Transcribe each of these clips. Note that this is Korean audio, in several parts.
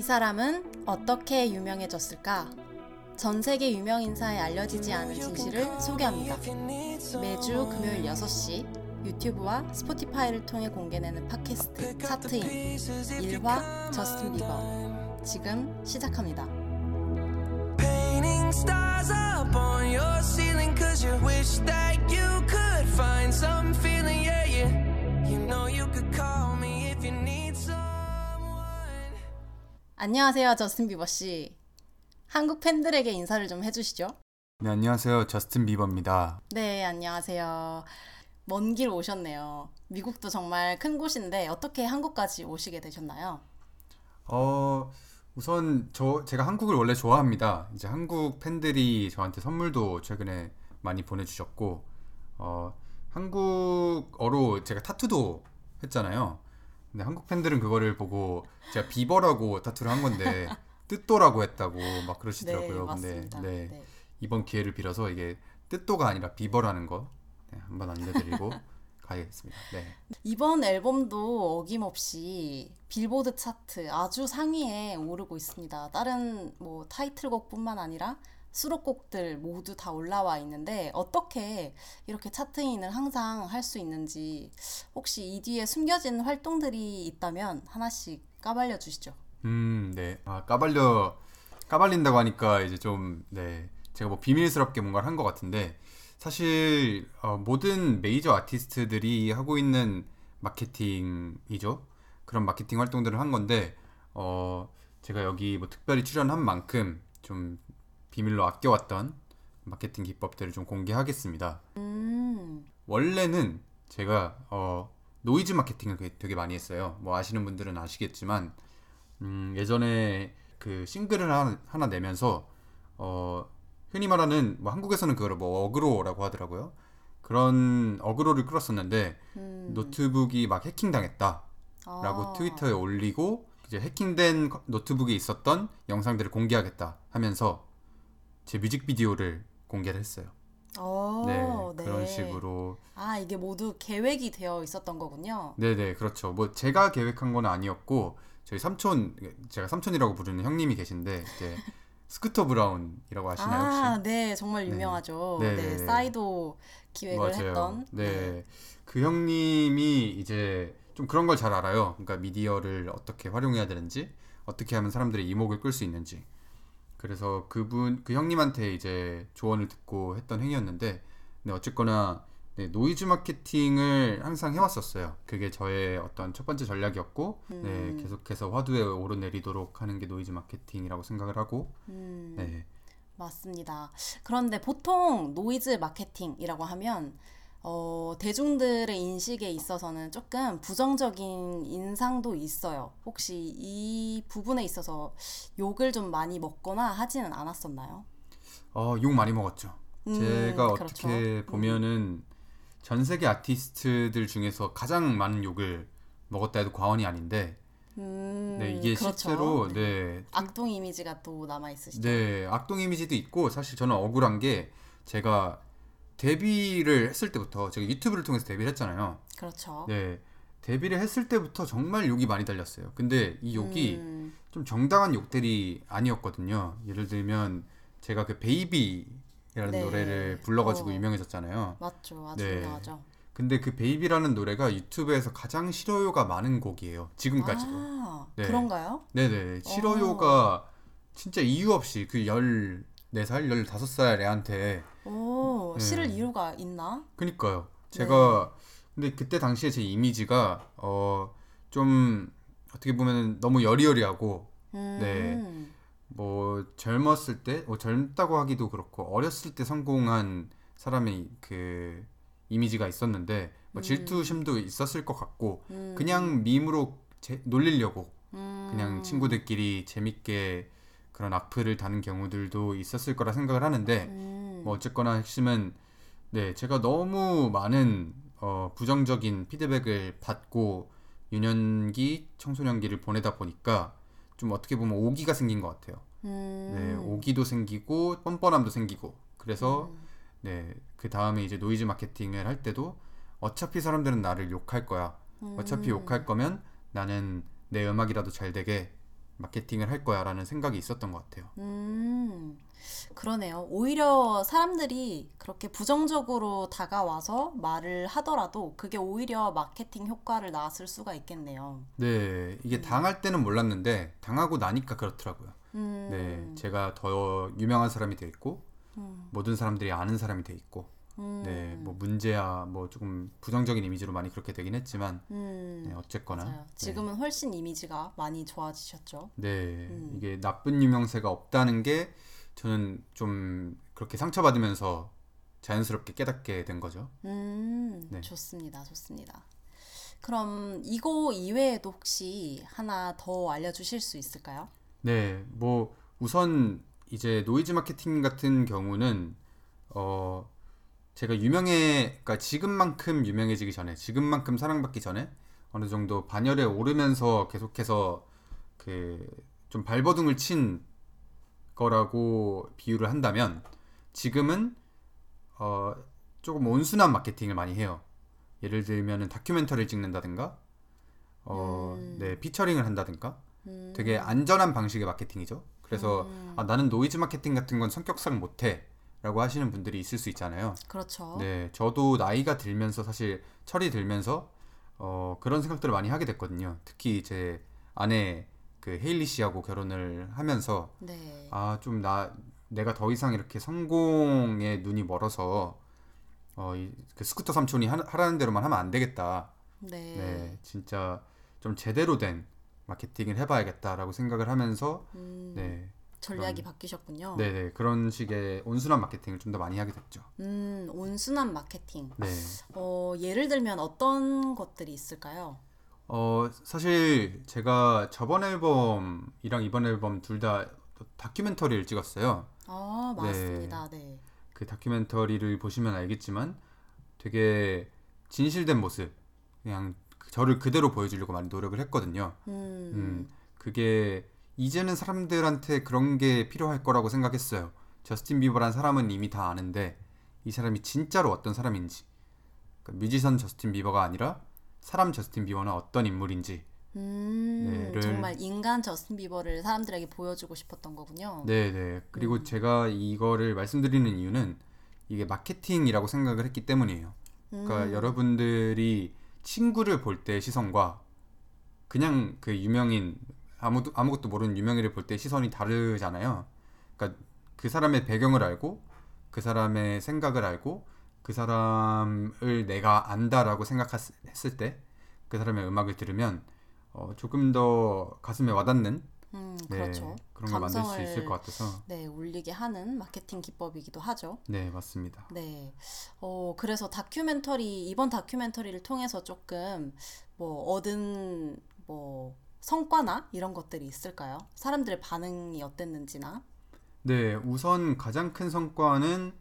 이 사람은 어떻게 유명해졌을까? 전 세계 유명 인사에 알려지지 않은 진실을 소개합니다. 매주 금요일 6시 유튜브와 스포티파이를 통해 공개되는 팟캐스트 차트인 1화 저스틴 비버 지금 시작합니다. Cause you wish that you could find some feeling, yeah. 안녕하세요, 저스틴 비버 씨. 한국 팬들에게 인사를 좀 해주시죠. 네, 안녕하세요. 저스틴 비버입니다. 네, 안녕하세요. 먼 길 오셨네요. 미국도 정말 큰 곳인데 어떻게 한국까지 오시게 되셨나요? 어, 우선 저 제가 한국을 원래 좋아합니다. 이제 한국 팬들이 저한테 선물도 최근에 많이 보내주셨고, 어, 한국어로 제가 타투도 했잖아요. 근데 한국 팬들은 그거를 보고 제가 비버라고 타투를 한 건데 뜻도라고 했다고 막 그러시더라고요. 근데 맞습니다. 네, 네. 이번 기회를 빌어서 이게 뜻도가 아니라 비버라는 거 네, 한번 알려드리고 가야겠습니다. 네. 이번 앨범도 어김없이 빌보드 차트 아주 상위에 오르고 있습니다. 다른 뭐 타이틀곡뿐만 아니라 수록곡들 모두 다 올라와 있는데 어떻게 이렇게 차트인을 항상 할 수 있는지 혹시 이 뒤에 숨겨진 활동들이 있다면 하나씩 까발려 주시죠. 음, 네. 아, 까발려, 까발린다고 하니까 이제 좀, 네. 제가 뭐 비밀스럽게 뭔가를 한 것 같은데, 사실, 어, 모든 메이저 아티스트들이 하고 있는 마케팅이죠. 그런 마케팅 활동들을 한 건데, 어, 제가 여기 뭐 특별히 출연한 만큼 좀 비밀로 아껴왔던 마케팅 기법들을 좀 공개하겠습니다. 음, 원래는 제가 어, 노이즈 마케팅을 되게, 되게 많이 했어요. 뭐 아시는 분들은 아시겠지만 음, 예전에 그 싱글을 하나, 하나 내면서 어, 흔히 말하는 뭐 한국에서는 그걸 뭐 어그로라고 하더라고요. 그런 어그로를 끌었었는데 음. 노트북이 막 해킹당했다라고 아. 트위터에 올리고 이제 해킹된 거- 노트북에 있었던 영상들을 공개하겠다 하면서 제 뮤직비디오를 공개를 했어요. 어, 네, 그런 식으로 아, 이게 모두 계획이 되어 있었던 거군요. 네네 그렇죠 뭐 제가 계획한 건 아니었고 저희 삼촌 제가 삼촌이라고 부르는 형님이 계신데 이제 스쿠터 브라운이라고 아시나요 혹시? 아, 네, 정말 네. 유명하죠. 네, 네, 네. 싸이도 기획을 했던. 네. 그 형님이 이제 좀 그런 걸 잘 알아요. 그러니까 미디어를 어떻게 활용해야 되는지, 어떻게 하면 사람들의 이목을 끌 수 있는지. 그래서 그분 그 형님한테 이제 조언을 듣고 했던 행위였는데, 네, 어쨌거나 네, 노이즈 마케팅을 항상 해왔었어요. 그게 저의 어떤 첫 번째 전략이었고, 음. 네, 계속해서 화두에 오르내리도록 하는 게 노이즈 마케팅이라고 생각을 하고, 음, 네, 맞습니다. 그런데 보통 노이즈 마케팅이라고 하면 어, 대중들의 인식에 있어서는 조금 부정적인 인상도 있어요. 혹시 이 부분에 있어서 욕을 좀 많이 먹거나 하지는 않았었나요? 어, 욕 많이 먹었죠. 음, 제가 그렇죠. 어떻게 보면은 전 세계 아티스트들 중에서 가장 많은 욕을 먹었다 해도 과언이 아닌데, 음, 네 이게 그렇죠. 실제로 네, 악동 이미지가 또 남아 있으시죠. 네 악동 이미지도 있고 사실 저는 억울한 게 제가 데뷔를 했을 때부터 제가 유튜브를 통해서 데뷔를 했잖아요. 그렇죠. 네 데뷔를 했을 때부터 정말 욕이 많이 달렸어요. 근데 이 욕이 음, 좀 정당한 욕들이 아니었거든요. 예를 들면 제가 그 베이비라는 네. 노래를 불러가지고 어. 유명해졌잖아요. 맞죠. 아주 네. 유명하죠. 근데 그 베이비라는 노래가 유튜브에서 가장 실효요가 많은 곡이에요. 지금까지도. 아, 네. 그런가요? 네네. 실효요가 진짜 이유 없이 그 14살, 15살 애한테 오, 네. 실을 이유가 있나? 그니까요. 네. 제가 근데 그때 당시에 제 이미지가 어 좀 어떻게 보면 너무 여리여리하고 음, 뭐 젊었을 때, 뭐 젊다고 하기도 그렇고 어렸을 때 성공한 사람의 그 이미지가 있었는데 뭐 질투심도 있었을 것 같고 음, 그냥 밈으로 제- 놀리려고 음, 그냥 친구들끼리 재밌게 그런 악플을 다는 경우들도 있었을 거라 생각을 하는데 음, 뭐 어쨌거나 핵심은 네 제가 너무 많은 어, 부정적인 피드백을 받고 유년기 청소년기를 보내다 보니까 좀 어떻게 보면 오기가 생긴 것 같아요. 음, 네 오기도 생기고 뻔뻔함도 생기고 그래서 음, 네 그 다음에 이제 노이즈 마케팅을 할 때도 어차피 사람들은 나를 욕할 거야. 어차피 음. 욕할 거면 나는 내 음악이라도 잘 되게 마케팅을 할 거야라는 생각이 있었던 것 같아요. 음, 그러네요. 오히려 사람들이 그렇게 부정적으로 다가와서 말을 하더라도 그게 오히려 마케팅 효과를 낳았을 수가 있겠네요. 네, 이게 당할 때는 몰랐는데 당하고 나니까 그렇더라고요. 음, 네, 제가 더 유명한 사람이 돼 있고 모든 사람들이 아는 사람이 돼 있고 음, 네, 뭐 문제야 뭐 조금 부정적인 이미지로 많이 그렇게 되긴 했지만 음, 네, 어쨌거나 맞아요. 지금은 훨씬 이미지가 많이 좋아지셨죠. 네, 음. 이게 나쁜 유명세가 없다는 게 저는 좀 그렇게 상처받으면서 자연스럽게 깨닫게 된 거죠. 음, 네. 좋습니다. 좋습니다. 그럼 이거 이외에도 혹시 하나 더 알려주실 수 있을까요? 네, 뭐 우선 이제 노이즈 마케팅 같은 경우는 어 제가 유명해, 그러니까 지금만큼 유명해지기 전에, 지금만큼 사랑받기 전에 어느 정도 반열에 오르면서 계속해서 그 좀 발버둥을 친 거라고 비유를 한다면 지금은 어 조금 온순한 마케팅을 많이 해요. 예를 들면은 다큐멘터리를 찍는다든가, 어, 네, 피처링을 한다든가, 되게 안전한 방식의 마케팅이죠. 그래서 아, 나는 노이즈 마케팅 같은 건 성격상 못해 라고 하시는 분들이 있을 수 있잖아요. 그렇죠. 네, 저도 나이가 들면서 사실 철이 들면서 어, 그런 생각들을 많이 하게 됐거든요. 특히 제 아내 그 헤일리 씨하고 결혼을 하면서 네. 아, 좀 나 내가 더 이상 이렇게 성공에 눈이 멀어서 어, 이, 그 스쿠터 삼촌이 하, 하라는 대로만 하면 안 되겠다. 네. 네, 진짜 좀 제대로 된 마케팅을 해봐야겠다라고 생각을 하면서 음, 네, 전략이 그럼- 바뀌셨군요. 네, 네 그런 식의 온순한 마케팅을 좀 더 많이 하게 됐죠. 음, 온순한 마케팅. 네, 어, 예를 들면 어떤 것들이 있을까요? 어 사실 제가 저번 앨범이랑 이번 앨범 둘 다 다큐멘터리를 찍었어요. 아, 네. 맞습니다. 네. 그 다큐멘터리를 보시면 알겠지만 되게 진실된 모습, 그냥 저를 그대로 보여주려고 많이 노력을 했거든요. 음, 음, 그게 이제는 사람들한테 그런 게 필요할 거라고 생각했어요. 저스틴 비버란 사람은 이미 다 아는데 이 사람이 진짜로 어떤 사람인지, 그러니까 뮤지션 저스틴 비버가 아니라 사람 저스틴 비버는 어떤 인물인지, 음, 네를- 정말 인간 저스틴 비버를 사람들에게 보여주고 싶었던 거군요. 네, 네. 그리고 제가 이거를 말씀드리는 이유는 이게 마케팅이라고 생각을 했기 때문이에요. 그러니까 음. 여러분들이 친구를 볼 때 시선과 그냥 그 유명인 아무도 아무것도 모르는 유명인을 볼 때 시선이 다르잖아요. 그러니까 그 사람의 배경을 알고 그 사람의 생각을 알고 그 사람을 내가 안다라고 생각했을 때 그 사람의 음악을 들으면 어, 조금 더 가슴에 와닿는 음, 네, 그렇죠. 그런 걸 만들 수 있을 것 같아서 네, 울리게 하는 마케팅 기법이기도 하죠. 네 맞습니다. 네. 어, 그래서 다큐멘터리, 이번 다큐멘터리를 통해서 조금 뭐 얻은 뭐 성과나 이런 것들이 있을까요? 사람들의 반응이 어땠는지나. 네, 우선 가장 큰 성과는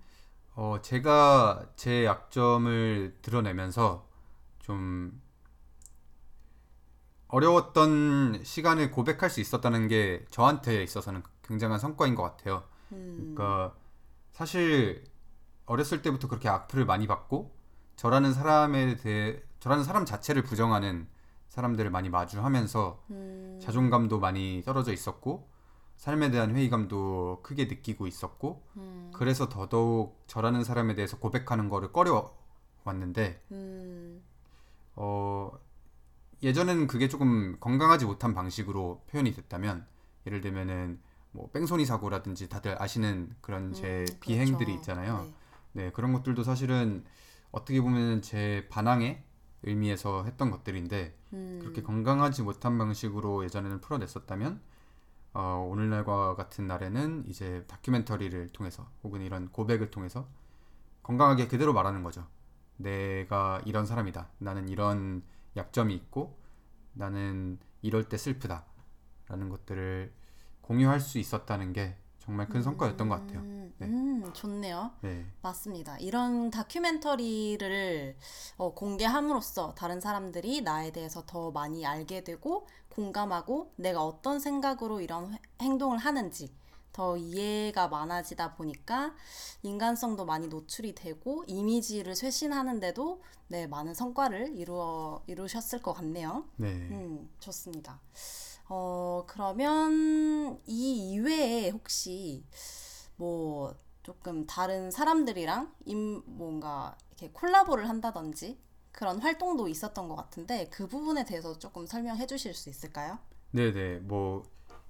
어, 제가 제 약점을 드러내면서 좀 어려웠던 시간을 고백할 수 있었다는 게 저한테 있어서는 굉장한 성과인 것 같아요. 음, 그러니까 사실 어렸을 때부터 그렇게 악플을 많이 받고 저라는 사람에 대해 저라는 사람 자체를 부정하는 사람들을 많이 마주하면서 음, 자존감도 많이 떨어져 있었고 삶에 대한 회의감도 크게 느끼고 있었고 음, 그래서 더더욱 저라는 사람에 대해서 고백하는 거를 꺼려 왔는데 음, 어 예전에는 그게 조금 건강하지 못한 방식으로 표현이 됐다면 예를 들면은 뭐 뺑소니 사고라든지 다들 아시는 그런 제 음, 비행들이 그렇죠. 있잖아요. 네. 네, 그런 것들도 사실은 어떻게 보면 제 반항의 의미에서 했던 것들인데 음, 그렇게 건강하지 못한 방식으로 예전에는 풀어냈었다면 어, 오늘날과 같은 날에는 이제 다큐멘터리를 통해서 혹은 이런 고백을 통해서 건강하게 그대로 말하는 거죠. 내가 이런 사람이다. 나는 이런 약점이 있고 나는 이럴 때 슬프다. 라는 것들을 공유할 수 있었다는 게 정말 큰 성과였던 것 같아요. 음, 네. 음, 좋네요. 네. 맞습니다. 이런 다큐멘터리를 어, 공개함으로써 다른 사람들이 나에 대해서 더 많이 알게 되고 공감하고 내가 어떤 생각으로 이런 회- 행동을 하는지 더 이해가 많아지다 보니까 인간성도 많이 노출이 되고 이미지를 쇄신하는데도 네, 많은 성과를 이루어 이루셨을 것 같네요. 네. 음, 좋습니다. 어, 그러면 이 이외에 혹시 뭐 조금 다른 사람들이랑 임, 뭔가 이렇게 콜라보를 한다든지 그런 활동도 있었던 것 같은데 그 부분에 대해서 조금 설명해 주실 수 있을까요? 네네 뭐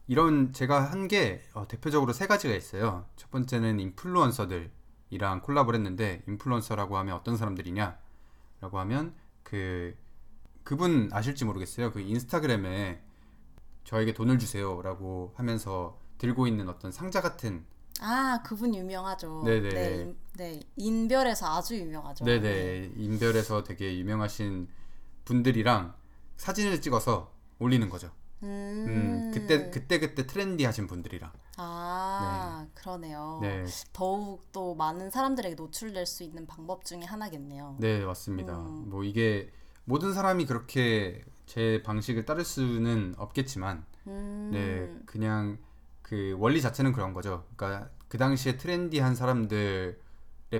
이런 제가 한 게 대표적으로 세 가지가 있어요. 첫 번째는 인플루언서들이랑 콜라보를 했는데 인플루언서라고 하면 어떤 사람들이냐라고 하면 그 그분 아실지 모르겠어요. 그 인스타그램에 저에게 돈을 주세요라고 하면서 들고 있는 어떤 상자 같은 아, 그분 유명하죠. 네네. 네, 인- 네, 인별에서 아주 유명하죠. 네네 인별에서 되게 유명하신 분들이랑 사진을 찍어서 올리는 거죠. 음, 음, 그때 그때 그때 트렌디하신 분들이랑. 아, 그러네요. 네, 더욱 또 많은 사람들에게 노출될 수 있는 방법 중에 하나겠네요. 네 맞습니다. 음. 뭐 이게 모든 사람이 그렇게 제 방식을 따를 수는 없겠지만, 음, 네 그냥 그 원리 자체는 그런 거죠. 그러니까 그 당시에 트렌디한 사람들의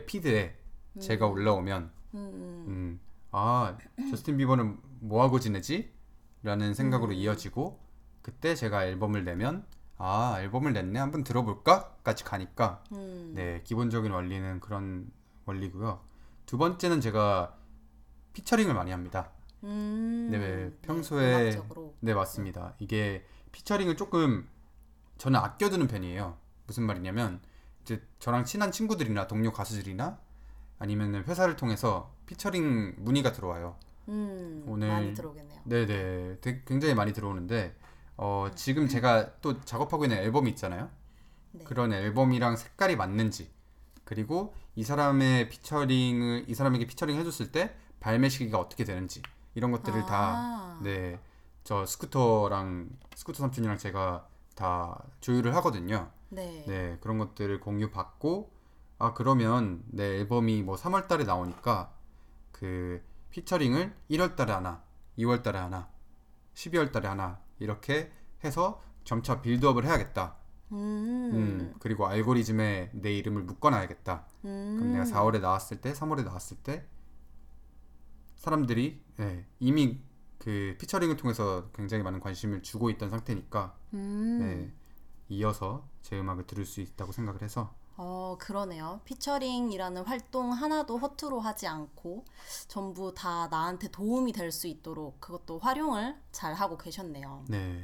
피드에 제가 올라오면, 음, 음, 아 저스틴 비버는 뭐 하고 지내지? 라는 생각으로 음. 이어지고 그때 제가 앨범을 내면 아 앨범을 냈네? 한번 들어볼까까지 가니까 음, 네 기본적인 원리는 그런 원리고요. 두 번째는 제가 피처링을 많이 합니다 음, 네, 평소에- 음악적으로. 네 맞습니다. 이게 피처링을 조금 저는 아껴두는 편이에요. 무슨 말이냐면 이제 저랑 친한 친구들이나 동료 가수들이나 아니면 회사를 통해서 피처링 문의가 들어와요. 음, 오늘- 많이 들어오겠네요. 네네. 되게 굉장히 많이 들어오는데 어, 지금 제가 또 작업하고 있는 앨범이 있잖아요. 네. 그런 앨범이랑 색깔이 맞는지 그리고 이 사람의 피처링을 이 사람에게 피처링 해줬을 때 발매 시기가 어떻게 되는지 이런 것들을 아. 다네 저 스쿠터랑 스쿠터 삼촌이랑 제가 다 조율을 하거든요. 네. 네 그런 것들을 공유 받고 아 그러면 내 앨범이 뭐 3월 달에 나오니까 그 피처링을 1월 달에 하나 2월 달에 하나 12월 달에 하나 이렇게 해서 점차 빌드업을 해야겠다. 음, 음, 그리고 알고리즘에 내 이름을 묶어놔야겠다. 음, 그럼 내가 4월에 나왔을 때 3월에 나왔을 때 사람들이 네, 이미 그 피처링을 통해서 굉장히 많은 관심을 주고 있던 상태니까 음, 네, 이어서 제 음악을 들을 수 있다고 생각을 해서 어, 그러네요. 피처링이라는 활동 하나도 허투루 하지 않고 전부 다 나한테 도움이 될 수 있도록 그것도 활용을 잘 하고 계셨네요. 네.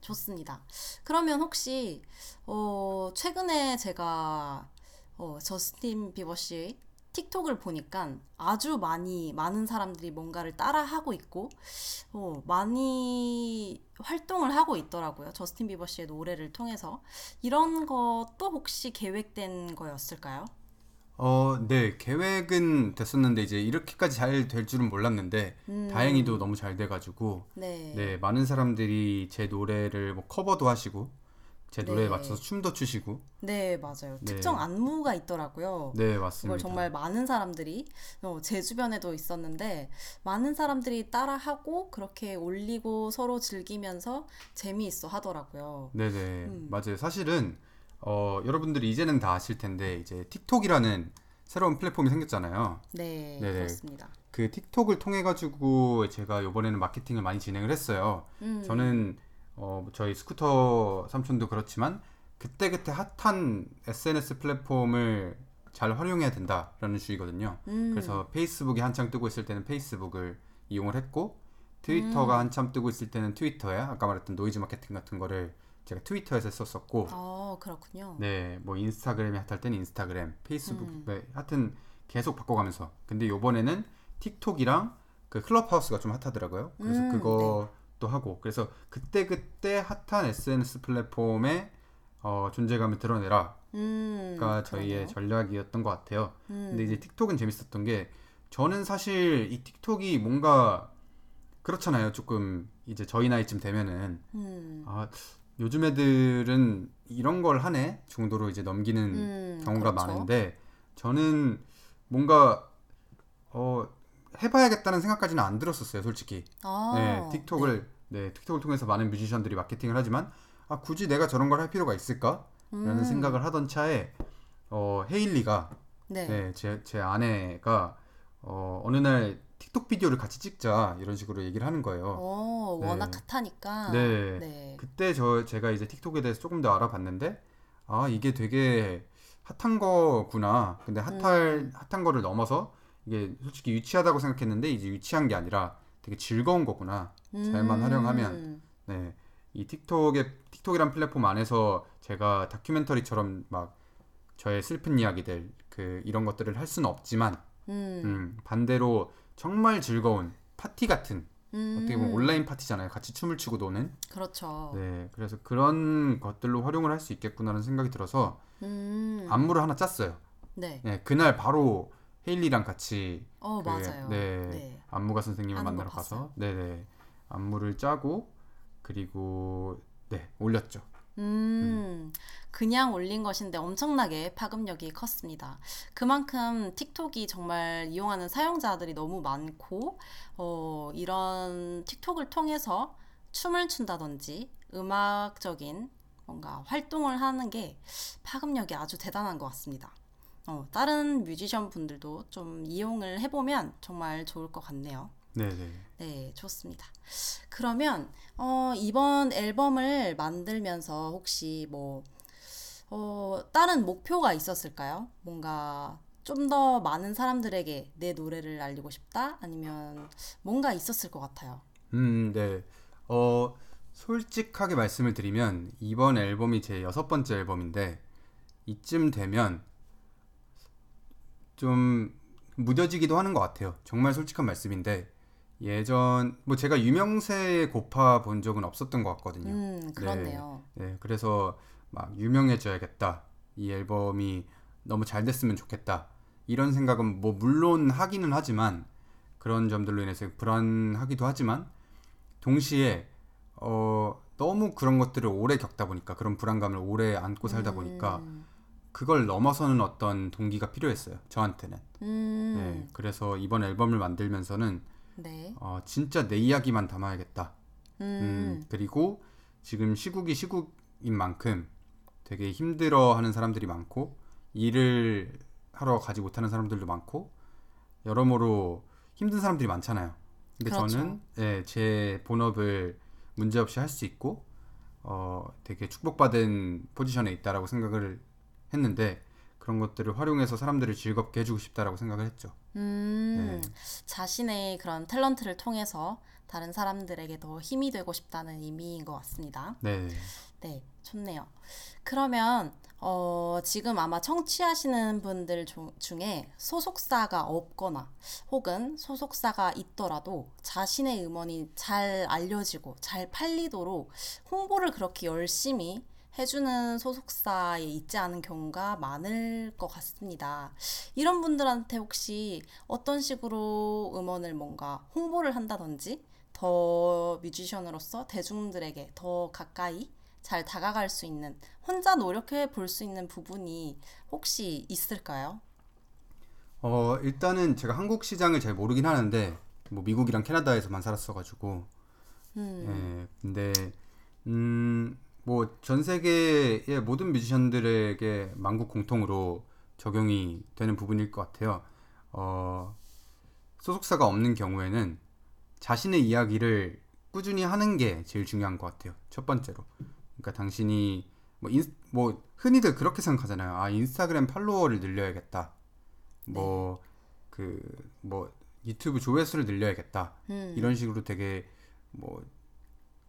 좋습니다. 그러면 혹시 어, 최근에 제가 어, 저스틴 비버 씨 틱톡을 보니까 아주 많이 많은 사람들이 뭔가를 따라하고 있고 어, 많이 활동을 하고 있더라고요. 저스틴 비버 씨의 노래를 통해서 이런 것도 혹시 계획된 거였을까요? 어, 네. 계획은 됐었는데 이제 이렇게까지 잘 될 줄은 몰랐는데 음. 다행히도 너무 잘 돼가지고 네. 네 많은 사람들이 제 노래를 뭐 커버도 하시고 제 노래에 네. 맞춰서 춤도 추시고 네, 맞아요. 네. 특정 안무가 있더라고요. 네 맞습니다. 그걸 정말 많은 사람들이 어, 제 주변에도 있었는데 많은 사람들이 따라하고 그렇게 올리고 서로 즐기면서 재미있어 하더라고요. 네 네 음. 맞아요. 사실은 어, 여러분들이 이제는 다 아실 텐데 이제 틱톡이라는 새로운 플랫폼이 생겼잖아요. 네, 네네. 그렇습니다. 그 틱톡을 통해 가지고 제가 이번에는 마케팅을 많이 진행을 했어요. 음, 저는 어, 저희 스쿠터 삼촌도 그렇지만 그때그때 핫한 SNS 플랫폼을 잘 활용해야 된다라는 주의거든요. 음, 그래서 페이스북이 한창 뜨고 있을 때는 페이스북을 이용을 했고 트위터가 음. 한참 뜨고 있을 때는 트위터에 아까 말했던 노이즈 마케팅 같은 거를 제가 트위터에서 썼었고 어, 그렇군요. 네, 뭐 인스타그램이 핫할 때는 인스타그램, 페이스북, 음. 네, 하여튼 계속 바꿔가면서. 근데 요번에는 틱톡이랑 그 클럽하우스가 좀 핫하더라고요. 그래서 음, 그것 도 하고. 그래서 그때 그때 핫한 SNS 플랫폼의 어, 존재감을 드러내라가 음, 저희의. 전략이었던 것 같아요. 음, 근데 이제 틱톡은 재밌었던 게 저는 사실 이 틱톡이 뭔가 그렇잖아요. 조금 이제 저희 나이쯤 되면은 음, 아 요즘 애들은 이런 걸 하네 정도로 이제 넘기는 음, 경우가 그렇죠. 많은데 저는 뭔가 어 해봐야겠다는 생각까지는 안 들었었어요 솔직히 아, 네 틱톡을 네. 틱톡을 통해서 많은 뮤지션들이 마케팅을 하지만 아 굳이 내가 저런 걸 할 필요가 있을까 라는 음, 생각을 하던 차에 어 헤일리가 네. 네, 제, 제 아내가 어, 어느 날 틱톡 비디오를 같이 찍자 이런 식으로 얘기를 하는 거예요. 오, 네. 워낙 핫하니까. 네. 네. 그때 저 제가 이제 틱톡에 대해서 조금 더 알아봤는데 아 이게 되게 핫한 거구나. 근데 핫할 핫한 거를 넘어서 이게 솔직히 유치하다고 생각했는데 이제 유치한 게 아니라 되게 즐거운 거구나. 잘만 활용하면. 음. 네. 이 틱톡의 틱톡이란 플랫폼 안에서 제가 다큐멘터리처럼 막 저의 슬픈 이야기들 그 이런 것들을 할 수는 없지만 음. 음, 반대로 정말 즐거운 파티 같은 음. 어떻게 보면 온라인 파티잖아요. 같이 춤을 추고 노는. 그렇죠. 네, 그래서 그런 것들로 활용을 할 수 있겠구나라는 생각이 들어서 음. 안무를 하나 짰어요. 네. 네, 그날 바로 헤일리랑 같이 어, 그, 맞아요. 네, 네. 안무가 선생님을 만나러 봤어요. 가서 네, 네, 안무를 짜고 그리고 네 올렸죠. 음, 그냥 올린 것인데 엄청나게 파급력이 컸습니다. 그만큼 틱톡이 정말 이용하는 사용자들이 너무 많고, 어, 이런 틱톡을 통해서 춤을 춘다든지 음악적인 뭔가 활동을 하는 게 파급력이 아주 대단한 것 같습니다. 어, 다른 뮤지션 분들도 좀 이용을 해보면 정말 좋을 것 같네요. 네, 네. 네, 좋습니다. 그러면 어, 이번 앨범을 만들면서 혹시 뭐 어, 다른 목표가 있었을까요? 뭔가 좀 더 많은 사람들에게 내 노래를 알리고 싶다? 아니면 뭔가 있었을 것 같아요. 음, 네. 어, 솔직하게 말씀을 드리면 이번 앨범이 제 여섯 번째 앨범인데 이쯤 되면 좀 무뎌지기도 하는 것 같아요. 정말 솔직한 말씀인데 예전 뭐 제가 유명세에 고파 본 적은 없었던 것 같거든요. 음, 그렇네요. 네, 그래서 막 유명해져야겠다. 이 앨범이 너무 잘 됐으면 좋겠다. 이런 생각은 뭐 물론 하기는 하지만 그런 점들로 인해서 불안하기도 하지만 동시에 어 너무 그런 것들을 오래 겪다 보니까 그런 불안감을 오래 안고 살다 보니까 음, 그걸 넘어서는 어떤 동기가 필요했어요. 저한테는. 음, 네, 그래서 이번 앨범을 만들면서는 네. 어, 진짜 내 이야기만 담아야겠다. 음, 음, 그리고 지금 시국이 시국인 만큼 되게 힘들어하는 사람들이 많고 일을 하러 가지 못하는 사람들도 많고 여러모로 힘든 사람들이 많잖아요. 근데 그렇죠. 저는 예, 제 본업을 문제없이 할 수 있고 어, 되게 축복받은 포지션에 있다라고 생각을 했는데 그런 것들을 활용해서 사람들을 즐겁게 해주고 싶다라고 생각을 했죠. 음, 네. 자신의 그런 탤런트를 통해서 다른 사람들에게 더 힘이 되고 싶다는 의미인 것 같습니다. 네, 네, 좋네요. 그러면 어, 지금 아마 청취하시는 분들 중- 중에 소속사가 없거나 혹은 소속사가 있더라도 자신의 음원이 잘 알려지고 잘 팔리도록 홍보를 그렇게 열심히 해주는 소속사에 있지 않은 경우가 많을 것 같습니다. 이런 분들한테 혹시 어떤 식으로 음원을 뭔가 홍보를 한다든지 더 뮤지션으로서 대중들에게 더 가까이 잘 다가갈 수 있는 혼자 노력해 볼 수 있는 부분이 혹시 있을까요? 어, 일단은 제가 한국 시장을 잘 모르긴 하는데 뭐 미국이랑 캐나다에서만 살았어가지고 예, 근데 음, 뭐 전 세계의 모든 뮤지션들에게 만국 공통으로 적용이 되는 부분일 것 같아요. 어, 소속사가 없는 경우에는 자신의 이야기를 꾸준히 하는 게 제일 중요한 것 같아요. 첫 번째로. 그러니까 당신이 뭐, 인, 뭐 흔히들 그렇게 생각하잖아요. 아 인스타그램 팔로워를 늘려야겠다. 뭐 그뭐 유튜브 조회수를 늘려야겠다. 음, 이런 식으로 되게 뭐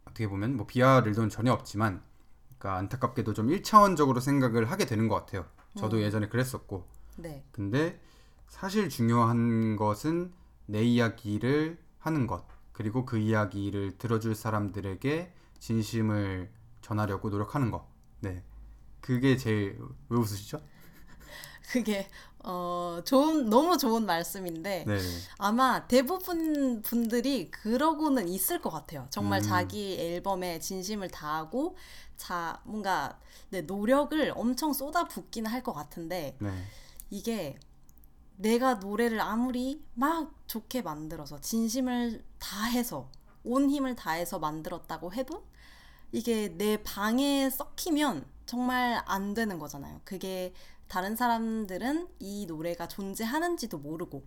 어떻게 보면 뭐 비하를 돈 전혀 없지만 그러니까 안타깝게도 좀 1차원적으로 생각을 하게 되는 것 같아요. 저도 예전에 그랬었고 네, 근데 사실 중요한 것은 내 이야기를 하는 것 그리고 그 이야기를 들어줄 사람들에게 진심을 전하려고 노력하는 것. 네. 그게 제일 왜 웃으시죠? 그게 어 좋은 너무 좋은 말씀인데 네. 아마 대부분 분들이 그러고는 있을 것 같아요. 정말 음. 자기 앨범에 진심을 다하고 자 뭔가 네, 노력을 엄청 쏟아붓기는 할 것 같은데 네. 이게 내가 노래를 아무리 막 좋게 만들어서 진심을 다해서 온 힘을 다해서 만들었다고 해도 이게 내 방에 썩히면 정말 안 되는 거잖아요. 그게 다른 사람들은 이 노래가 존재하는지도 모르고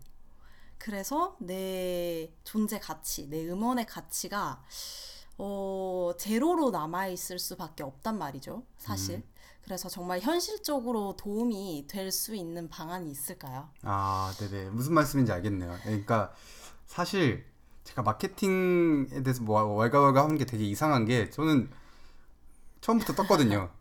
그래서 내 존재 가치, 내 음원의 가치가 어, 제로로 남아있을 수밖에 없단 말이죠, 사실. 음. 그래서 정말 현실적으로 도움이 될 수 있는 방안이 있을까요? 아, 네네. 무슨 말씀인지 알겠네요. 그러니까 사실 제가 마케팅에 대해서 뭐 왈가왈가 하는 게 되게 이상한 게 저는 처음부터 떴거든요.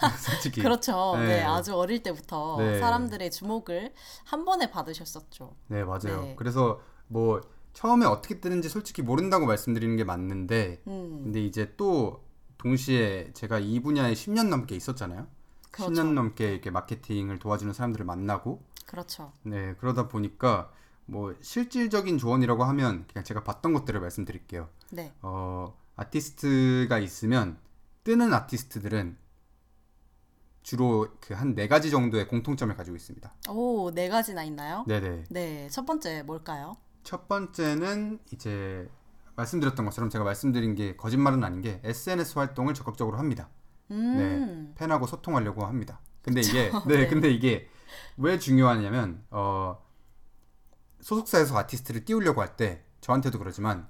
솔직히. 그렇죠. 네. 네. 아주 어릴 때부터 네. 사람들의 주목을 한 번에 받으셨었죠. 네, 맞아요. 네. 그래서 뭐 처음에 어떻게 뜨는지 솔직히 모른다고 말씀드리는 게 맞는데 음, 근데 이제 또 동시에 제가 이 분야에 10년 넘게 있었잖아요. 그렇죠. 10년 넘게 이렇게 마케팅을 도와주는 사람들을 만나고 그렇죠. 네, 그러다 보니까 뭐 실질적인 조언이라고 하면 그냥 제가 봤던 것들을 말씀드릴게요. 네. 어, 아티스트가 있으면 뜨는 아티스트들은 주로 그 한 네 가지 정도의 공통점을 가지고 있습니다. 오, 네 가지나 있나요? 네네. 네. 첫 번째 뭘까요? 첫 번째는 이제 말씀드렸던 것처럼 제가 말씀드린 게 거짓말은 아닌 게 SNS 활동을 적극적으로 합니다. 음, 팬하고 소통하려고 합니다. 근데 이게 그쵸. 네, 네. 근데 이게 왜 중요하냐면 어 소속사에서 아티스트를 띄우려고 할 때 저한테도 그러지만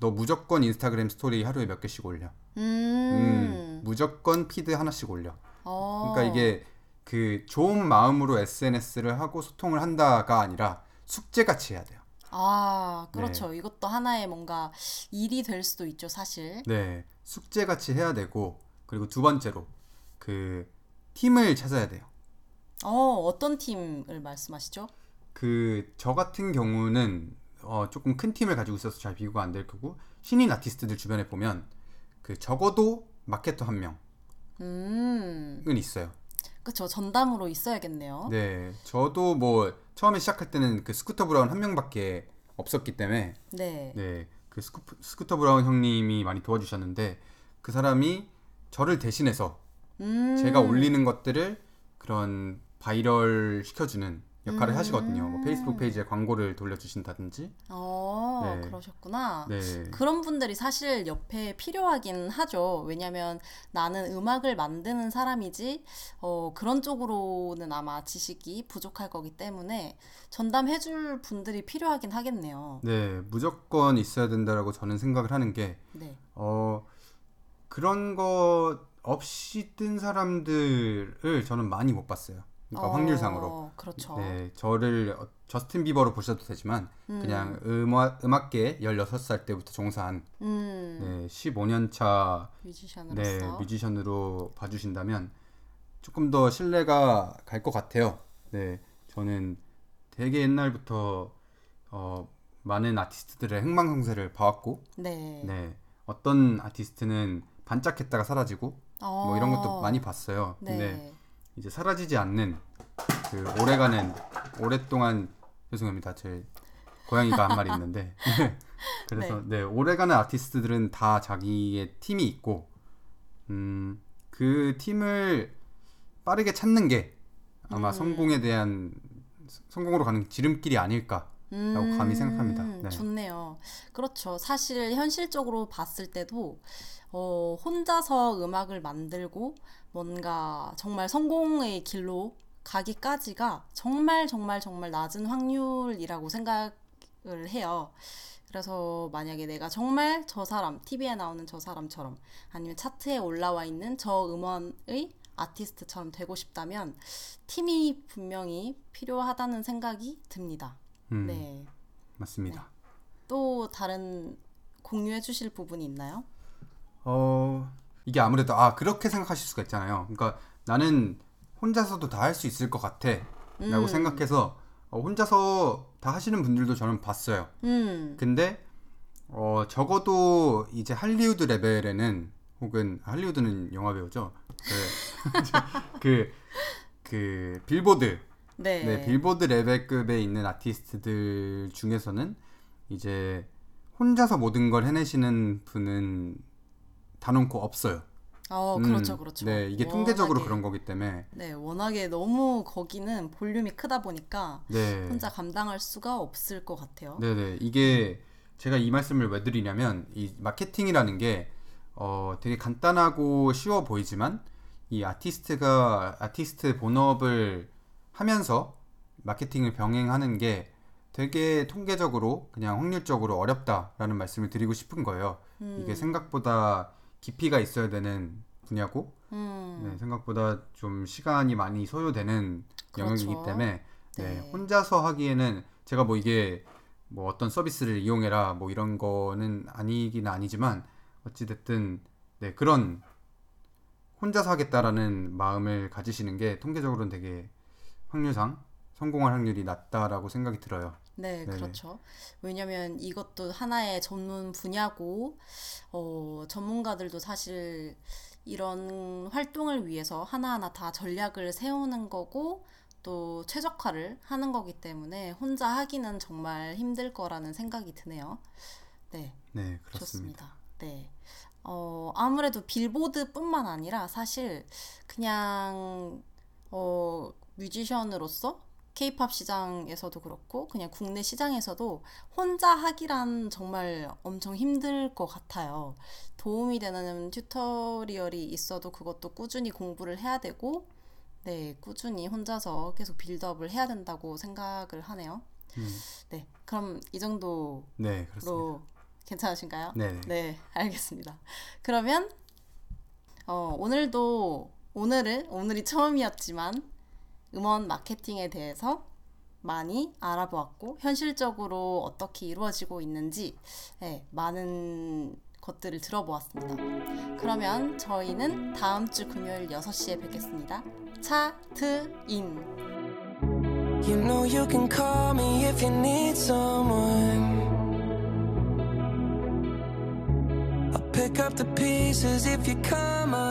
너 무조건 인스타그램 스토리 하루에 몇 개씩 올려. 음, 음, 무조건 피드 하나씩 올려. 어, 그러니까 이게 그 좋은 마음으로 SNS를 하고 소통을 한다가 아니라 숙제같이 해야 돼요. 아, 네. 그렇죠. 이것도 하나의 뭔가 일이 될 수도 있죠, 사실. 네, 숙제같이 해야 되고 그리고 두 번째로 그 팀을 찾아야 돼요. 어, 어떤 팀을 말씀하시죠? 그 저 같은 경우는 어, 조금 큰 팀을 가지고 있어서 잘 비교가 안 될 거고 신인 아티스트들 주변에 보면 그 적어도 마케터 한 명은 음, 있어요. 그쵸. 전담으로 있어야겠네요. 네, 저도 뭐 처음에 시작할 때는 그 스쿠터 브라운 한 명밖에 없었기 때문에 네. 네, 그 스쿠, 스쿠터 브라운 형님이 많이 도와주셨는데 그 사람이 저를 대신해서 음, 제가 올리는 것들을 그런 바이럴 시켜주는 역할을 음. 하시거든요. 뭐 페이스북 페이지에 광고를 돌려주신다든지. 어, 네. 그러셨구나. 네, 그런 분들이 사실 옆에 필요하긴 하죠. 왜냐면 나는 음악을 만드는 사람이지, 어, 그런 쪽으로는 아마 지식이 부족할 거기 때문에 전담해줄 분들이 필요하긴 하겠네요. 네, 무조건 있어야 된다라고 저는 생각을 하는 게 네. 어, 그런 것 없이 뜬 사람들을 저는 많이 못 봤어요. 그러니까 어, 확률상으로. 그렇죠. 네, 저를 어, 저스틴 비버로 보셔도 되지만 음. 그냥 음악 음악계 16살 때부터 종사한 음, 네, 15년 차 뮤지션으로서. 네, 뮤지션으로 봐 주신다면 조금 더 신뢰가 갈 것 같아요. 네, 저는 되게 옛날부터 어, 많은 아티스트들의 흥망성쇠를 봐왔고, 네. 네, 어떤 아티스트는 반짝했다가 사라지고 뭐 이런 것도 어, 많이 봤어요. 네. 근데 이제 사라지지 않는 그 오래가는 오랫동안 죄송합니다. 제 고양이가 한 마리 있는데 그래서 네. 오래가는 아티스트들은 다 자기의 팀이 있고 음, 그 팀을 빠르게 찾는 게 아마 음. 성공에 대한 성공으로 가는 지름길이 아닐까. 라고 감히 생각합니다. 네. 음, 좋네요. 그렇죠. 사실 현실적으로 봤을 때도 어, 혼자서 음악을 만들고 뭔가 정말 성공의 길로 가기까지가 정말 정말 정말 낮은 확률이라고 생각을 해요. 그래서 만약에 내가 정말 저 사람, TV에 나오는 저 사람처럼 아니면 차트에 올라와 있는 저 음원의 아티스트처럼 되고 싶다면 팀이 분명히 필요하다는 생각이 듭니다. 음, 네. 맞습니다. 또 다른 공유해 주실 부분이 있나요? 어 이게 아무래도 아 그렇게 생각하실 수가 있잖아요. 그러니까 나는 혼자서도 다 할 수 있을 것 같아라고 음. 생각해서 어, 혼자서 다 하시는 분들도 저는 봤어요. 음. 근데 어 적어도 이제 할리우드 레벨에는 혹은 할리우드는 영화 배우죠. 그, 그, 그 빌보드 네. 네, 빌보드 레벨급에 있는 아티스트들 중에서는 이제 혼자서 모든 걸 해내시는 분은 단언코 없어요. 어, 음, 그렇죠, 그렇죠. 네, 이게 통계적으로 워낙에- 그런 거기 때문에 네, 워낙에 너무 거기는 볼륨이 크다 보니까 네, 혼자 감당할 수가 없을 것 같아요. 네, 네, 이게 제가 이 말씀을 왜 드리냐면 이 마케팅이라는 게 어, 되게 간단하고 쉬워 보이지만 이 아티스트가 아티스트 본업을 하면서 마케팅을 병행하는 게 되게 통계적으로 그냥 확률적으로 어렵다라는 말씀을 드리고 싶은 거예요. 음. 이게 생각보다 깊이가 있어야 되는 분야고 음. 네, 생각보다 좀 시간이 많이 소요되는 영역이기 그렇죠. 때문에 네, 네. 혼자서 하기에는 제가 뭐 이게 뭐 어떤 서비스를 이용해라 뭐 이런 거는 아니긴 아니지만 어찌 됐든 네, 그런 혼자서 하겠다라는 마음을 가지시는 게 통계적으로는 되게 확률상 성공할 확률이 낮다라고 생각이 들어요. 네, 네네. 그렇죠. 왜냐면 이것도 하나의 전문 분야고, 어, 전문가들도 사실 이런 활동을 위해서 하나하나 다 전략을 세우는 거고, 또 최적화를 하는 거기 때문에 혼자 하기는 정말 힘들 거라는 생각이 드네요. 네. 네, 그렇습니다. 좋습니다. 네. 어, 아무래도 빌보드뿐만 아니라 사실 그냥 어, 뮤지션으로서 케이팝 시장에서도 그렇고 그냥 국내 시장에서도 혼자 하기란 정말 엄청 힘들 것 같아요. 도움이 되는 튜토리얼이 있어도 그것도 꾸준히 공부를 해야 되고 네, 꾸준히 혼자서 계속 빌드업을 해야 된다고 생각을 하네요. 음, 네, 그럼 이 정도로 네, 그렇습니다. 괜찮으신가요? 네. 네, 알겠습니다. 그러면 어, 오늘도 오늘은 오늘이 처음이었지만 음원 마케팅에 대해서 많이 알아보았고 현실적으로 어떻게 이루어지고 있는지 네, 많은 것들을 들어보았습니다. 그러면 저희는 다음 주 금요일 6시에 뵙겠습니다. 차트인 You know you can call me if you need someone. I'll pick up the pieces if you come undone.